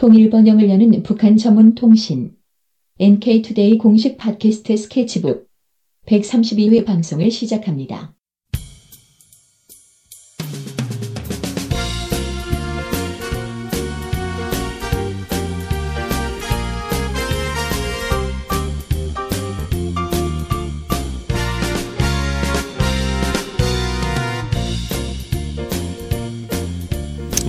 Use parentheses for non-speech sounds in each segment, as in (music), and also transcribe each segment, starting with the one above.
통일 번영을 여는 북한 전문 통신 NK투데이 공식 팟캐스트 스케치북 132회 방송을 시작합니다.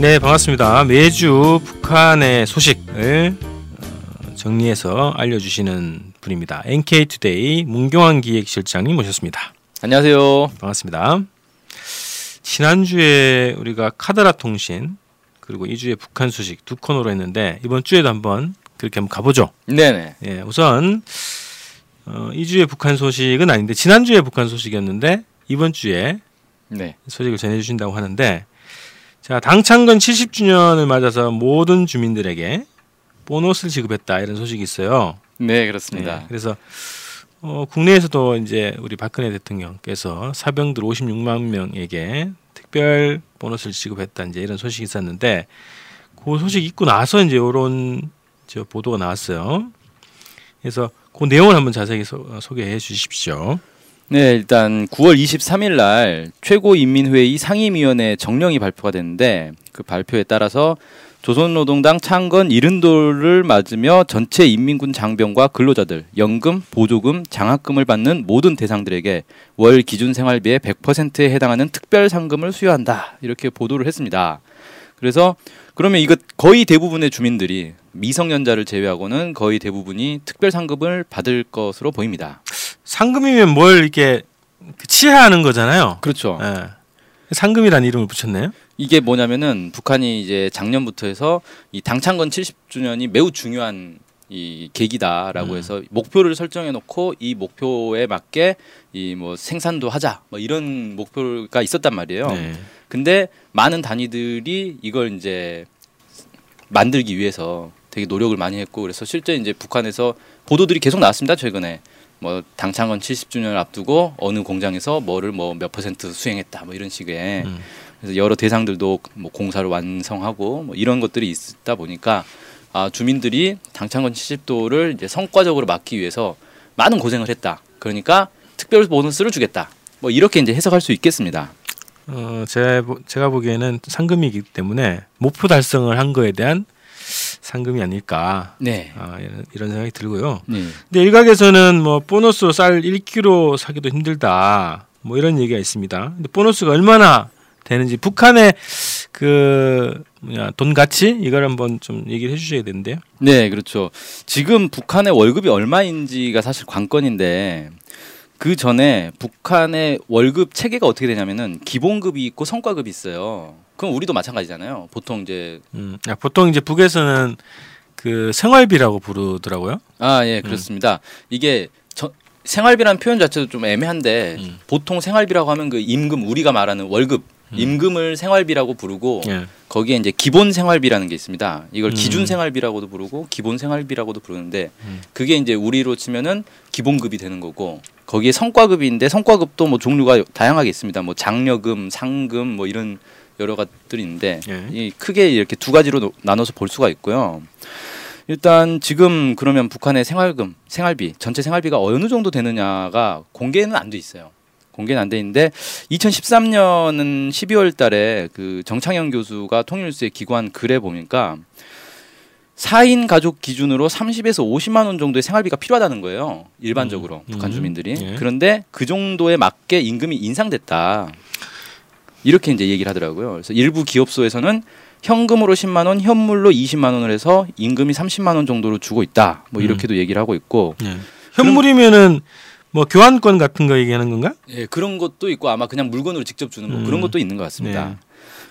네, 반갑습니다. 매주 북한의 소식을 어, 정리해서 알려주시는 분입니다. NK투데이 문경환 기획실장님 모셨습니다. 안녕하세요. 반갑습니다. 지난주에 우리가 카드라 통신 그리고 이주에 북한 소식 두 코너로 했는데 이번 주에도 한번 그렇게 한번 가보죠. 네네. 예, 우선 어, 이주의 북한 소식은 아닌데 지난주에 북한 소식이었는데 이번 주에 네. 소식을 전해주신다고 하는데 자 당창건 70주년을 맞아서 모든 주민들에게 보너스를 지급했다 이런 소식이 있어요. 네, 그렇습니다. 네, 그래서 어, 국내에서도 이제 우리 박근혜 대통령께서 사병들 56만 명에게 특별 보너스를 지급했다 이제 이런 소식이 있었는데 그 소식 있고 나서 이제 이런 저 보도가 나왔어요. 그래서 그 내용을 한번 자세히 소, 소개해 주십시오. 네, 일단 9월 23일 날 최고인민회의 상임위원회 정령이 발표가 됐는데 그 발표에 따라서 조선노동당 창건 이른돌을 맞으며 전체 인민군 장병과 근로자들 연금, 보조금, 장학금을 받는 모든 대상들에게 월 기준 생활비의 100%에 해당하는 특별 상금을 수여한다. 이렇게 보도를 했습니다. 그래서 그러면 이거 거의 대부분의 주민들이 미성년자를 제외하고는 거의 대부분이 특별 상금을 받을 것으로 보입니다. 상금이면 뭘 이렇게 치하하는 거잖아요. 그렇죠. 예. 상금이라는 이름을 붙였네요. 이게 뭐냐면은 북한이 이제 작년부터 해서 이 당창건 70주년이 매우 중요한 이 계기다라고 음. 해서 목표를 설정해 놓고 이 목표에 맞게 이 뭐 생산도 하자 뭐 이런 목표가 있었단 말이에요. 네. 근데 많은 단위들이 이걸 이제 만들기 위해서 되게 노력을 많이 했고 그래서 실제 이제 북한에서 보도들이 계속 나왔습니다 최근에 뭐 당창건 70주년을 앞두고 어느 공장에서 뭐를 뭐 몇 퍼센트 수행했다 뭐 이런 식의 음. 그래서 여러 대상들도 뭐 공사를 완성하고 뭐 이런 것들이 있다 보니까 아 주민들이 당창건 70도를 이제 성과적으로 막기 위해서 많은 고생을 했다 그러니까 특별 보너스를 주겠다 뭐 이렇게 이제 해석할 수 있겠습니다. 어, 제, 제가 보기에는 상금이기 때문에 목표 달성을 한 거에 대한 상금이 아닐까 네. 아, 이런, 이런 생각이 들고요. 네. 근데 일각에서는 뭐 보너스로 쌀 1kg 사기도 힘들다 뭐 이런 얘기가 있습니다. 근데 보너스가 얼마나 되는지 북한의 그 뭐냐 돈 가치 이걸 한번 좀 얘기를 해주셔야 되는데요. 네, 그렇죠. 지금 북한의 월급이 얼마인지가 사실 관건인데 그 전에 북한의 월급 체계가 어떻게 되냐면은 기본급이 있고 성과급이 있어요. 그럼 우리도 마찬가지잖아요. 보통 이제 음, 야, 보통 이제 북에서는 그 생활비라고 부르더라고요. 아, 예, 그렇습니다. 이게 저, 생활비라는 표현 자체도 좀 애매한데 음. 보통 생활비라고 하면 그 임금 우리가 말하는 월급 임금을 생활비라고 부르고 예. 거기에 이제 기본 생활비라는 게 있습니다. 이걸 음. 기준 생활비라고도 부르고 기본 생활비라고도 부르는데 음. 그게 이제 우리로 치면은 기본급이 되는 거고 거기에 성과급인데 성과급도 뭐 종류가 다양하게 있습니다. 뭐 장려금, 상금 뭐 이런 여러 가지들이 있는데 예. 이 크게 이렇게 두 가지로 노- 나눠서 볼 수가 있고요. 일단 지금 그러면 북한의 생활금, 생활비, 전체 생활비가 어느 정도 되느냐가 공개는 안 돼 있어요. 공개는 안 돼 있는데 2013년은 12월 달에 그 정창현 교수가 통일뉴스에 기고한 글에 보니까 4인 가족 기준으로 30에서 50만 원 정도의 생활비가 필요하다는 거예요. 일반적으로 음. 북한 음. 주민들이. 예. 그런데 그 정도에 맞게 임금이 인상됐다. 이렇게 이제 얘기를 하더라고요. 그래서 일부 기업소에서는 현금으로 10만 원, 현물로 20만 원을 해서 임금이 30만 원 정도로 주고 있다. 뭐 이렇게도 얘기를 하고 있고. 예. 현물이면은 뭐 교환권 같은 거 얘기하는 건가? 예, 그런 것도 있고 아마 그냥 물건으로 직접 주는 뭐 음. 그런 것도 있는 것 같습니다. 네.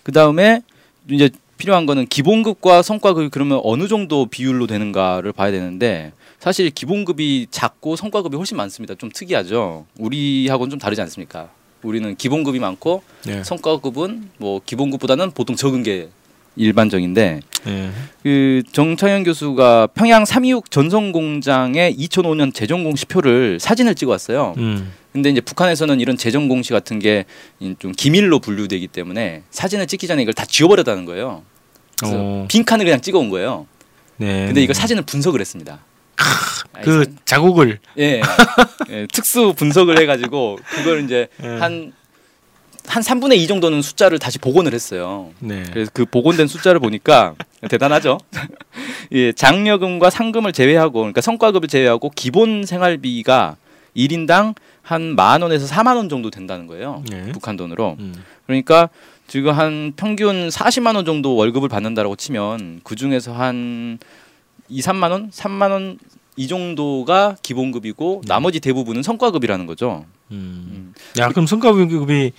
그 다음에 이제 필요한 거는 기본급과 성과급이 그러면 어느 정도 비율로 되는가를 봐야 되는데 사실 기본급이 작고 성과급이 훨씬 많습니다. 좀 특이하죠. 우리하고는 좀 다르지 않습니까? 우리는 기본급이 많고 예. 성과급은 뭐 기본급보다는 보통 적은 게 일반적인데 예. 그 정창현 교수가 평양 326 전성 공장의 2005년 재정 공시표를 사진을 찍어왔어요. 음. 근데 이제 북한에서는 이런 재정 공시 같은 게 좀 기밀로 분류되기 때문에 사진을 찍기 전에 이걸 다 지워버렸다는 거예요. 그래서 어. 빈 칸을 그냥 찍어온 거예요. 네. 근데 이거 사진을 분석을 했습니다. 아, 그이 자국을 예, 예, 특수 분석을 해가지고 그걸 이제 예. 한 한 3분의 2 정도는 숫자를 다시 복원을 했어요. 네. 그래서 그 복원된 숫자를 보니까 (laughs) 대단하죠. (laughs) 예, 장려금과 상금을 제외하고 그러니까 성과급을 제외하고 기본 생활비가 1인당 한 만 원에서 4만 원 정도 된다는 거예요. 네. 북한 돈으로. 음. 그러니까 지금 한 평균 40만 원 정도 월급을 받는다라고 치면 그 중에서 한 2, 3만 원, 3만 원 이 정도가 기본급이고 네. 나머지 대부분은 성과급이라는 거죠. 음. 야 그럼 성과급이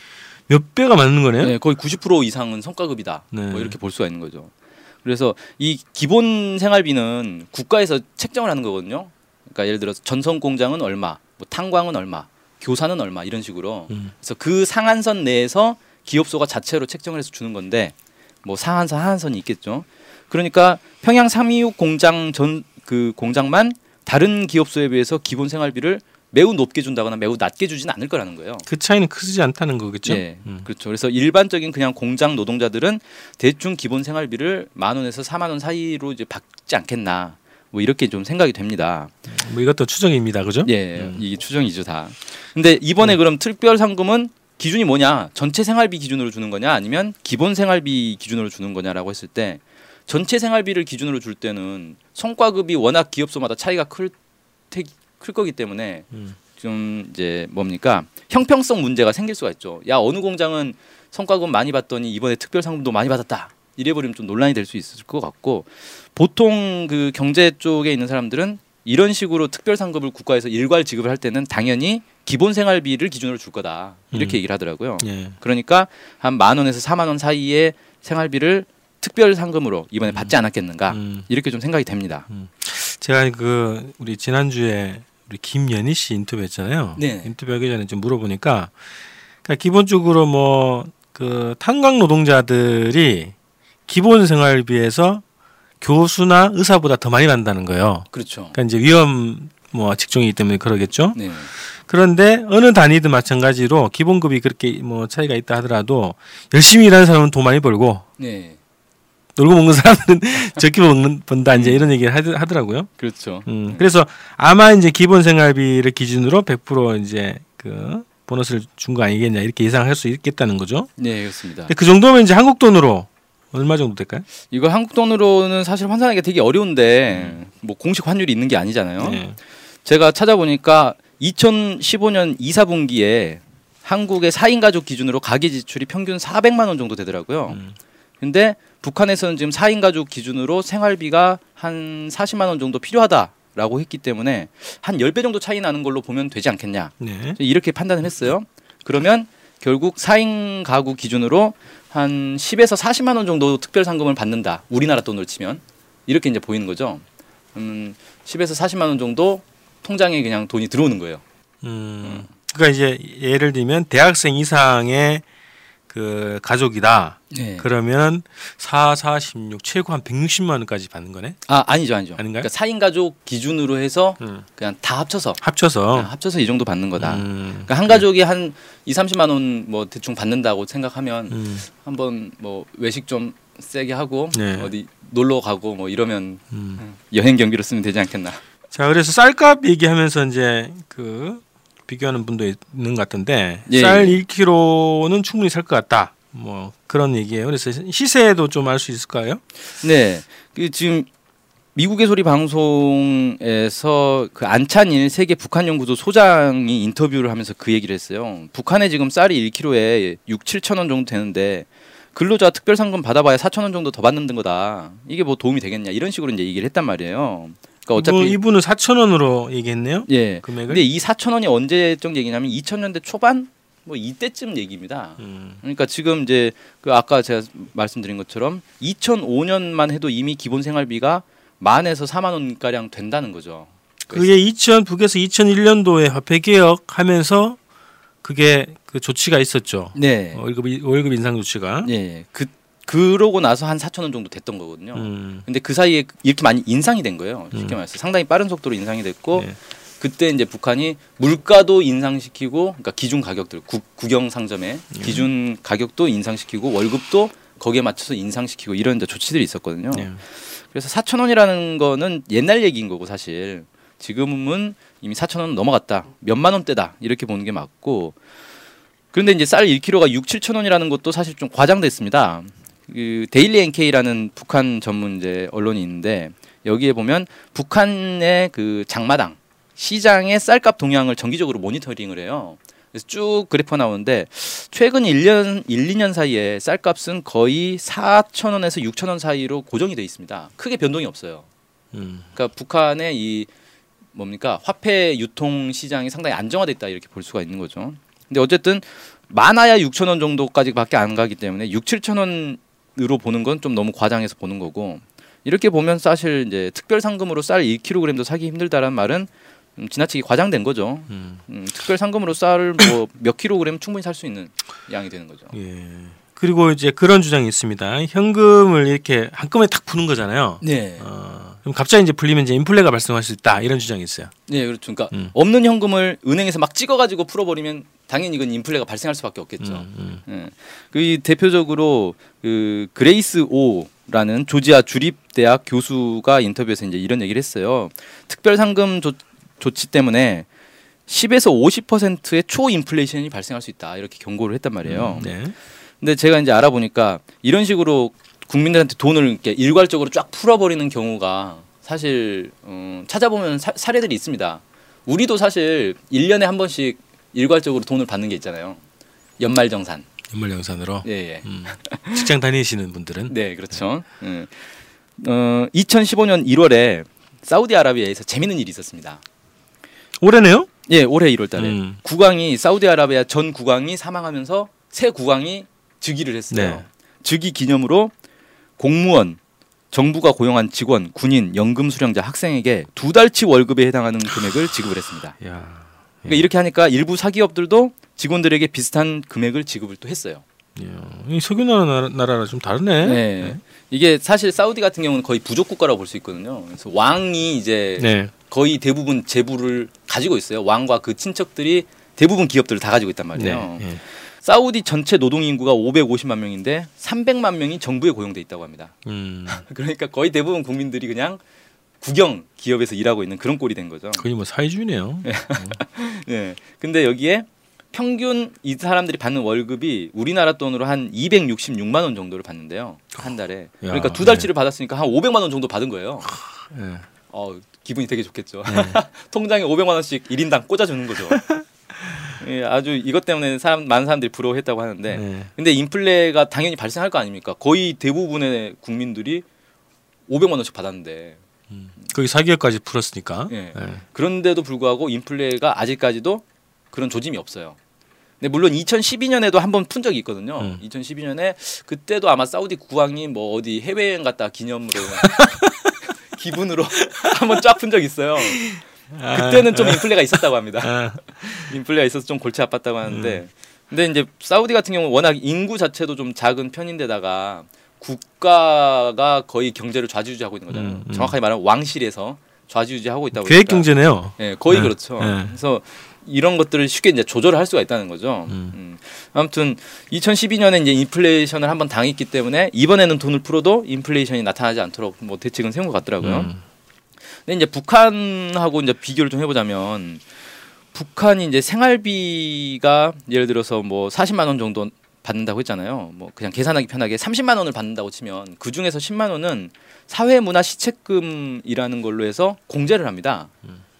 몇 배가 맞는 거네요? 네, 거의 90% 이상은 성과급이다. 네. 뭐 이렇게 볼 수가 있는 거죠. 그래서 이 기본 생활비는 국가에서 책정을 하는 거거든요. 그러니까 예를 들어서 전선 공장은 얼마, 뭐 탄광은 얼마, 교사는 얼마 이런 식으로. 음. 그래서 그 상한선 내에서 기업소가 자체로 책정을 해서 주는 건데 뭐 상한선 하한선이 있겠죠. 그러니까 평양 326 공장 전 그 공장만 다른 기업소에 비해서 기본 생활비를 매우 높게 준다거나 매우 낮게 주지는 않을 거라는 거예요. 그 차이는 크지 않다는 거겠죠? 예, 음. 그렇죠. 그래서 일반적인 그냥 공장 노동자들은 대충 기본 생활비를 만 원에서 4만 원 사이로 이제 받지 않겠나. 뭐 이렇게 좀 생각이 됩니다. 뭐 이것도 추정입니다, 그죠? 예, 음. 이게 추정이죠 다. 근데 이번에 그럼 특별 상금은 기준이 뭐냐? 전체 생활비 기준으로 주는 거냐? 아니면 기본 생활비 기준으로 주는 거냐라고 했을 때 전체 생활비를 기준으로 줄 때는 성과급이 워낙 기업소마다 차이가 클, 테- 클 거기 때문에 음. 좀 이제 뭡니까 형평성 문제가 생길 수가 있죠. 야 어느 공장은 성과급 많이 받더니 이번에 특별 상금도 많이 받았다. 이래버리면 좀 논란이 될 수 있을 것 같고 보통 그 경제 쪽에 있는 사람들은 이런 식으로 특별 상급을 국가에서 일괄 지급을 할 때는 당연히 기본 생활비를 기준으로 줄 거다 이렇게 음. 얘기를 하더라고요. 예. 그러니까 한 만 원에서 4만 원 사이의 생활비를 특별 상금으로 이번에 받지 않았겠는가 음. 이렇게 좀 생각이 됩니다. 제가 그 우리 지난주에 우리 김연희 씨 인터뷰 했잖아요. 네. 인터뷰 하기 전에 좀 물어보니까 그러니까 기본적으로 뭐 그 탄광 노동자들이 기본 생활비에서 교수나 의사보다 더 많이 받는다는 거예요. 그렇죠. 그러니까 이제 위험 뭐 직종이기 때문에 그러겠죠. 네. 그런데 어느 단위든 마찬가지로 기본급이 그렇게 뭐 차이가 있다 하더라도 열심히 일하는 사람은 돈 많이 벌고 네. 놀고 먹는 사람들은 (laughs) 적게 먹는 번다 이제 이런 얘기를 하더- 하더라고요. 그렇죠. 음, 그래서 아마 이제 기본 생활비를 기준으로 100% 이제 그 보너스를 준 거 아니겠냐 이렇게 예상할 수 있겠다는 거죠. 네, 그렇습니다. 그 정도면 이제 한국 돈으로 얼마 정도 될까요? 이거 한국 돈으로는 사실 환산하기가 되게 어려운데 뭐 공식 환율이 있는 게 아니잖아요. 네. 제가 찾아보니까 2015년 2, 4분기에 한국의 4인 가족 기준으로 가계 지출이 평균 400만 원 정도 되더라고요. 음. 근데 북한에서는 지금 4인 가족 기준으로 생활비가 한 40만 원 정도 필요하다 라고 했기 때문에 한 10배 정도 차이 나는 걸로 보면 되지 않겠냐. 네. 이렇게 판단을 했어요. 그러면 결국 4인 가구 기준으로 한 10에서 40만 원 정도 특별 상금을 받는다. 우리나라 돈으로 치면 이렇게 이제 보이는 거죠. 음, 10에서 40만 원 정도 통장에 그냥 돈이 들어오는 거예요. 음. 그러니까 이제 예를 들면 대학생 이상의 그 가족이다. 네. 그러면 4, 4, 16 최고 한 160만 원까지 받는 거네. 아 아니죠 아니죠. 아닌가요? 그러니까 4인 가족 기준으로 해서 음. 그냥 다 합쳐서 합쳐서 그냥 합쳐서 이 정도 받는 거다. 음. 그러니까 한 가족이 한 2, 30만 원 뭐 대충 받는다고 생각하면 음. 한번 뭐 외식 좀 세게 하고 네. 어디 놀러 가고 뭐 이러면 음. 여행 경비로 쓰면 되지 않겠나. 자, 그래서 쌀값 얘기하면서 이제 그 비교하는 분도 있는 것 같은데 예, 쌀 예. 1kg는 충분히 살 것 같다. 뭐 그런 얘기예요. 그래서 시세도 좀 알 수 있을까요? 네. 그 지금 미국의 소리 방송에서 그 안찬일 세계 북한 연구소 소장이 인터뷰를 하면서 그 얘기를 했어요. 북한에 지금 쌀이 1kg에 6, 7천 원 정도 되는데 근로자 특별 상금 받아봐야 4천 원 정도 더 받는 거다. 이게 뭐 도움이 되겠냐 이런 식으로 이제 얘기를 했단 말이에요. 그러니까 어차피 뭐 이분 은 4천 원으로 얘기했네요. 예. 금액을. 근데 이 4천 원이 언제적 얘기냐면 2000년대 초반 뭐 이때쯤 얘기입니다. 음. 그러니까 지금 이제 그 아까 제가 말씀드린 것처럼 2005년만 해도 이미 기본 생활비가 만에서 4만 원 가량 된다는 거죠. 그게 2000 북에서 2001년도에 화폐 개혁하면서 그게 그 조치가 있었죠. 네. 월급 이- 월급 인상 조치가. 예. 그 그러고 나서 한 4천 원 정도 됐던 거거든요. 음. 근데 그 사이에 이렇게 많이 인상이 된 거예요. 쉽게 음. 말해서 상당히 빠른 속도로 인상이 됐고 네. 그때 이제 북한이 물가도 인상시키고 그러니까 기준 가격들 국, 국영 상점의 음. 기준 가격도 인상시키고 월급도 거기에 맞춰서 인상시키고 이런 이제 조치들이 있었거든요. 네. 그래서 4천 원이라는 거는 옛날 얘기인 거고 사실 지금은 이미 4천 원 넘어갔다. 몇만 원대다. 이렇게 보는 게 맞고 그런데 이제 쌀 1kg가 6, 7천 원이라는 것도 사실 좀 과장됐습니다. 그 데일리 NK라는 북한 전문 이제 언론이 있는데 여기에 보면 북한의 그 장마당 시장의 쌀값 동향을 정기적으로 모니터링을 해요. 그래서 쭉 그래프가 나오는데 최근 1년 1, 2년 사이에 쌀값은 거의 4천 원에서 6천 원 사이로 고정이 돼 있습니다. 크게 변동이 없어요. 음. 그러니까 북한의 이 뭡니까 화폐 유통 시장이 상당히 안정화돼 있다 이렇게 볼 수가 있는 거죠. 근데 어쨌든 많아야 6천 원 정도까지밖에 안 가기 때문에 6, 7천 원 으로 보는 건 좀 너무 과장해서 보는 거고 이렇게 보면 사실 이제 특별 상금으로 쌀 1kg도 사기 힘들다라는 말은 음, 지나치게 과장된 거죠. 음. 음, 특별 상금으로 쌀을 뭐 몇 킬로그램 충분히 살 수 있는 양이 되는 거죠. 예. 그리고 이제 그런 주장이 있습니다. 현금을 이렇게 한꺼번에 탁 푸는 거잖아요. 네. 어, 그럼 갑자기 이제 풀리면 이제 인플레가 발생할 수 있다 이런 주장이 있어요. 네, 그렇죠. 그러니까 음. 없는 현금을 은행에서 막 찍어가지고 풀어버리면 당연히 이건 인플레가 발생할 수밖에 없겠죠. 음, 음. 예. 그이 대표적으로 그 그레이스 오 라는 조지아 주립 대학 교수가 인터뷰에서 이제 이런 얘기를 했어요. 특별 상금 조, 조치 때문에 10에서 50%의 초인플레이션이 발생할 수 있다 이렇게 경고를 했단 말이에요. 음, 네. 근데 제가 이제 알아보니까 이런 식으로 국민들한테 돈을 이렇게 일괄적으로 쫙 풀어버리는 경우가 사실 음, 찾아보면 사, 사례들이 있습니다. 우리도 사실 1년에 한 번씩 일괄적으로 돈을 받는 게 있잖아요. 연말정산. 연말정산으로 예, 예. 음. 직장 다니시는 분들은 네, 그렇죠. 음. 어, 2015년 1월에 사우디아라비아에서 재밌는 일이 있었습니다. 올해네요? 예, 올해 1월 달에 음. 국왕이 사우디아라비아 전 국왕이 사망하면서 새 국왕이 즉위를 했어요. 네. 즉위 기념으로 공무원, 정부가 고용한 직원, 군인, 연금 수령자, 학생에게 두 달치 월급에 해당하는 금액을 지급을 했습니다. 야. 그러니까 이렇게 하니까 일부 사기업들도 직원들에게 비슷한 금액을 지급을 또 했어요. 야. 이 석유 나라 나라랑 좀 다르네. 네. 이게 사실 사우디 같은 경우는 거의 부족 국가라고 볼 수 있거든요. 그래서 왕이 이제 네. 거의 대부분 재부를 가지고 있어요. 왕과 그 친척들이 대부분 기업들을 다 가지고 있단 말이에요. 네. 예. 사우디 전체 노동 인구가 550만 명인데 300만 명이 정부에 고용돼 있다고 합니다. 음. (laughs) 그러니까 거의 대부분 국민들이 그냥 국영 기업에서 일하고 있는 그런 꼴이 된 거죠. 거의 뭐 사회주의네요. 예. (laughs) 근데 여기에 평균 이 사람들이 받는 월급이 우리나라 돈으로 한 266만 원 정도를 받는데요. 한 달에. 그러니까 야, 두 달치를 받았으니까 한 500만 원 정도 받은 거예요. 예. 어, 기분이 되게 좋겠죠. 네. (laughs) 통장에 500만 원씩 1인당 꽂아 주는 거죠. 예, 아주 이것 때문에 사람 많은 사람들이 부러워했다고 하는데 네. 근데 인플레가 당연히 발생할 거 아닙니까? 거의 대부분의 국민들이 500만 원씩 받았는데 거기 사기업까지 풀었으니까. 예. 예. 그런데도 불구하고 인플레가 아직까지도 그런 조짐이 없어요. 근데 물론 2012년에도 한 번 푼 적이 있거든요. 음. 2012년에 그때도 아마 사우디 국왕이 뭐 어디 해외여행 갔다 기념으로 (laughs) 기분으로 (laughs) 한번 쫙 푼 적 있어요. 그때는 좀 인플레가 있었다고 합니다. 아, 인플레가 있어서 좀 골치 아팠다고 하는데 근데 이제 사우디 같은 경우 는 워낙 인구 자체도 좀 작은 편인데다가 국가가 거의 경제를 좌지우지하고 있는 거잖아요. 음, 음. 정확하게 말하면 왕실에서 좌지우지하고 있다고 계획 경제네요. 예, 거의 네, 그렇죠. 네. 그래서 이런 것들을 쉽게 이제 조절을 할 수가 있다는 거죠. 음. 음. 아무튼 2012년에 이제 인플레이션을 한번 당했기 때문에 이번에는 돈을 풀어도 인플레이션이 나타나지 않도록 뭐 대책은 세운 것 같더라고요. 음. 근데 이제 북한하고 이제 비교를 좀 해보자면 북한이 이제 생활비가 예를 들어서 뭐 40만 원 정도 받는다고 했잖아요. 뭐 그냥 계산하기 편하게 30만 원을 받는다고 치면 그 중에서 10만 원은 사회문화 시책금이라는 걸로 해서 공제를 합니다.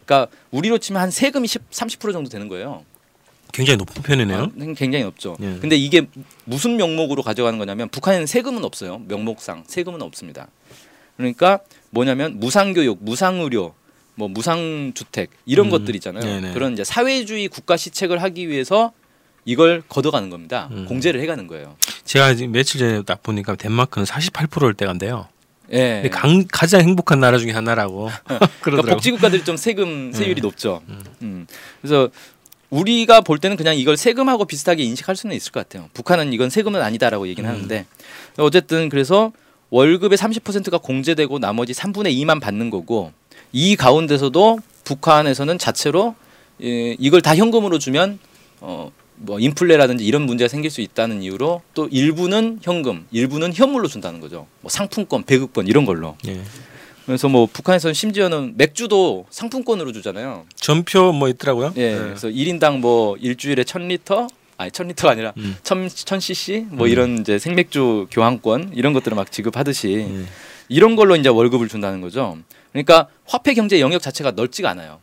그러니까 우리로 치면 한 세금이 10, 30% 정도 되는 거예요. 굉장히 높은 편이네요. 아, 굉장히 높죠. 예. 근데 이게 무슨 명목으로 가져가는 거냐면 북한에는 세금은 없어요. 명목상 세금은 없습니다. 그러니까 뭐냐면 무상교육, 무상의료, 뭐 무상주택 이런 음, 것들 있잖아요. 네네. 그런 이제 사회주의 국가 시책을 하기 위해서 이걸 걷어가는 겁니다. 음. 공제를 해가는 거예요. 제가 지금 며칠 전에 딱 보니까 덴마크는 48%일 때간데요. 예. 강, 가장 행복한 나라 중에 하나라고 (laughs) (laughs) 그러니까. 복지국가들이 좀 세금 세율이 네. 높죠. 음. 그래서 우리가 볼 때는 그냥 이걸 세금하고 비슷하게 인식할 수는 있을 것 같아요. 북한은 이건 세금은 아니다라고 얘기는 음. 하는데 어쨌든 그래서 월급의 30%가 공제되고 나머지 3분의 2만 받는 거고 이 가운데서도 북한에서는 자체로 예, 이걸 다 현금으로 주면 어, 뭐 인플레라든지 이런 문제가 생길 수 있다는 이유로 또 일부는 현금, 일부는 현물로 준다는 거죠. 뭐 상품권, 배급권 이런 걸로. 예. 그래서 뭐 북한에서는 심지어는 맥주도 상품권으로 주잖아요. 전표 뭐 있더라고요. 예. 그래서 1인당 뭐 일주일에 1000리터 아니 1000리터가 아니라 음. 1000 1000cc 뭐 음. 이런 이제 생맥주 교환권 이런 것들을 막 지급하듯이 예. 이런 걸로 이제 월급을 준다는 거죠. 그러니까 화폐 경제 영역 자체가 넓지가 않아요.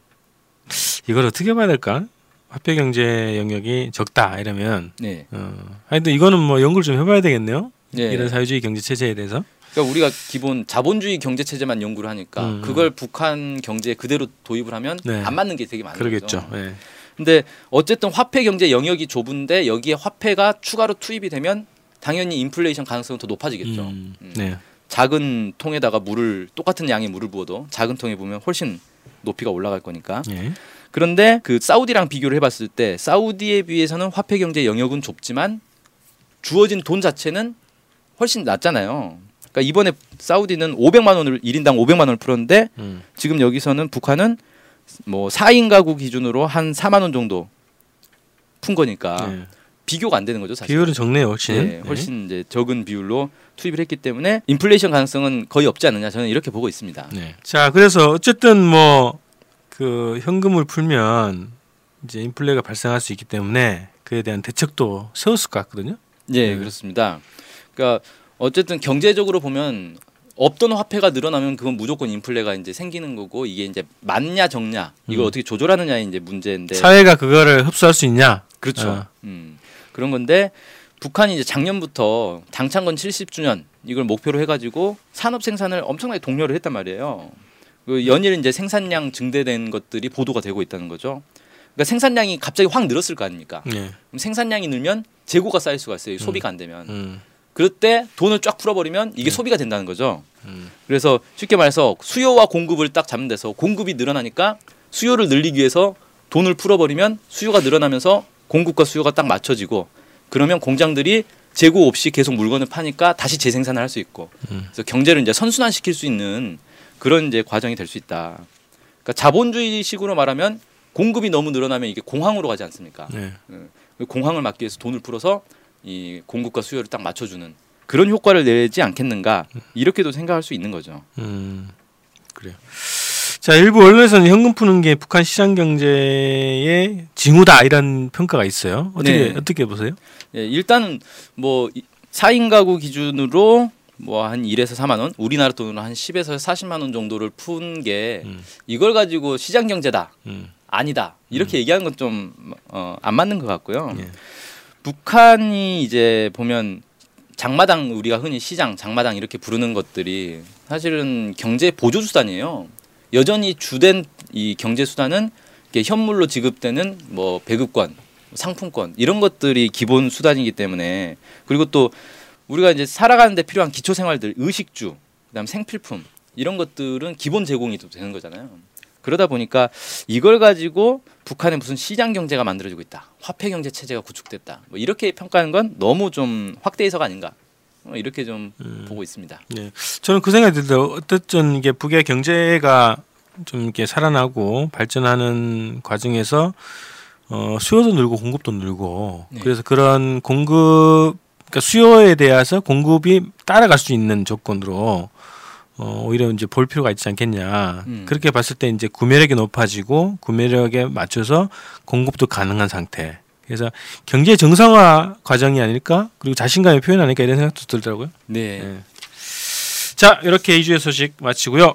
이걸 어떻게 봐야 될까? 화폐 경제 영역이 적다 이러면 네. 어. 하여튼 이거는 뭐 연구를 좀 해봐야 되겠네요. 네. 이런 사회주의 경제 체제에 대해서. 그러니까 우리가 기본 자본주의 경제 체제만 연구를 하니까 음. 그걸 북한 경제에 그대로 도입을 하면 네. 안 맞는 게 되게 많은 그러겠죠. 거죠. 예. 근데 어쨌든 화폐 경제 영역이 좁은데 여기에 화폐가 추가로 투입이 되면 당연히 인플레이션 가능성은 더 높아지겠죠. 음. 음. 네. 작은 통에다가 물을 똑같은 양의 물을 부어도 작은 통에 보면 훨씬 높이가 올라갈 거니까. 예. 그런데 그 사우디랑 비교를 해봤을 때 사우디에 비해서는 화폐 경제 영역은 좁지만 주어진 돈 자체는 훨씬 낮잖아요. 그러니까 이번에 사우디는 500만 원을 1인당 500만 원을 풀었는데 음. 지금 여기서는 북한은 뭐 4인 가구 기준으로 한 4만 원 정도 푼 거니까 예. 비교가 안 되는 거죠, 사실. 비율은 적네요, 훨씬. 예, 훨씬 이제 적은 비율로 투입을 했기 때문에 인플레이션 가능성은 거의 없지 않느냐 저는 이렇게 보고 있습니다. 네. 자, 그래서 어쨌든 뭐 그 현금을 풀면 이제 인플레가 발생할 수 있기 때문에 그에 대한 대책도 세웠을 것 같거든요. 예, 네. 그렇습니다. 그러니까 어쨌든 경제적으로 보면 없던 화폐가 늘어나면 그건 무조건 인플레가 이제 생기는 거고 이게 이제 맞냐 적냐 이걸 음. 어떻게 조절하느냐의 이제 문제인데 사회가 그거를 흡수할 수 있냐? 그렇죠. 어. 음, 그런 건데 북한이 이제 작년부터 당창건 70주년 이걸 목표로 해가지고 산업 생산을 엄청나게 독려를 했단 말이에요. 그 연일 이제 생산량 증대된 것들이 보도가 되고 있다는 거죠. 그러니까 생산량이 갑자기 확 늘었을 거 아닙니까? 예. 그럼 생산량이 늘면 재고가 쌓일 수가 있어요. 소비가 안 되면. 음. 그럴 때 돈을 쫙 풀어버리면 이게 네. 소비가 된다는 거죠. 음. 그래서 쉽게 말해서 수요와 공급을 딱 잡는 데서 공급이 늘어나니까 수요를 늘리기 위해서 돈을 풀어버리면 수요가 늘어나면서 공급과 수요가 딱 맞춰지고 그러면 공장들이 재고 없이 계속 물건을 파니까 다시 재생산을 할 수 있고 음. 그래서 경제를 이제 선순환 시킬 수 있는 그런 이제 과정이 될 수 있다. 그러니까 자본주의식으로 말하면 공급이 너무 늘어나면 이게 공황으로 가지 않습니까? 네. 그 공황을 막기 위해서 돈을 풀어서 이 공급과 수요를 딱 맞춰주는 그런 효과를 내지 않겠는가 이렇게도 생각할 수 있는 거죠. 음. 그래요. 자, 일부 언론에서는 현금 푸는 게 북한 시장 경제의 징후다 이런 평가가 있어요. 어떻게 네. 어떻게 보세요? 예, 일단은 뭐 이- 4인 가구 기준으로 뭐한 1에서 4만 원, 우리나라 돈으로 한 10에서 40만 원 정도를 푼게 음. 이걸 가지고 시장 경제다. 음. 아니다. 이렇게 얘기하는 건좀 어, 안 맞는 것 같고요. 예. 북한이 이제 보면 장마당 우리가 흔히 시장 장마당 이렇게 부르는 것들이 사실은 경제 보조 수단이에요. 여전히 주된 이 경제 수단은 현물로 지급되는 뭐 배급권, 상품권 이런 것들이 기본 수단이기 때문에 그리고 또 우리가 이제 살아가는데 필요한 기초 생활들 의식주, 그다음 생필품 이런 것들은 기본 제공이 또 되는 거잖아요. 그러다 보니까 이걸 가지고 북한에 무슨 시장 경제가 만들어지고 있다, 화폐 경제 체제가 구축됐다, 뭐 이렇게 평가하는 건 너무 좀 확대 해석 아닌가 어, 이렇게 좀 음. 보고 있습니다. 네. 저는 그 생각이 들더라고요. 어쨌든 이게 북의 경제가 좀 이렇게 살아나고 발전하는 과정에서 어, 수요도 늘고 공급도 늘고 네. 그래서 그런 공급 그러니까 수요에 대해서 공급이 따라갈 수 있는 조건으로 어, 오히려 이제 볼 필요가 있지 않겠냐. 음. 그렇게 봤을 때 이제 구매력이 높아지고 구매력에 맞춰서 공급도 가능한 상태. 그래서 경제 정상화 과정이 아닐까? 그리고 자신감의 표현 아닐까 이런 생각도 들더라고요. 네. 네. 자 이렇게 이주의 소식 마치고요.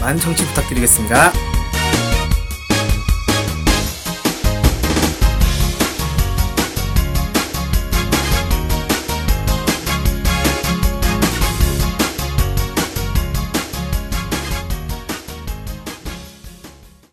많은 청취 부탁드리겠습니다.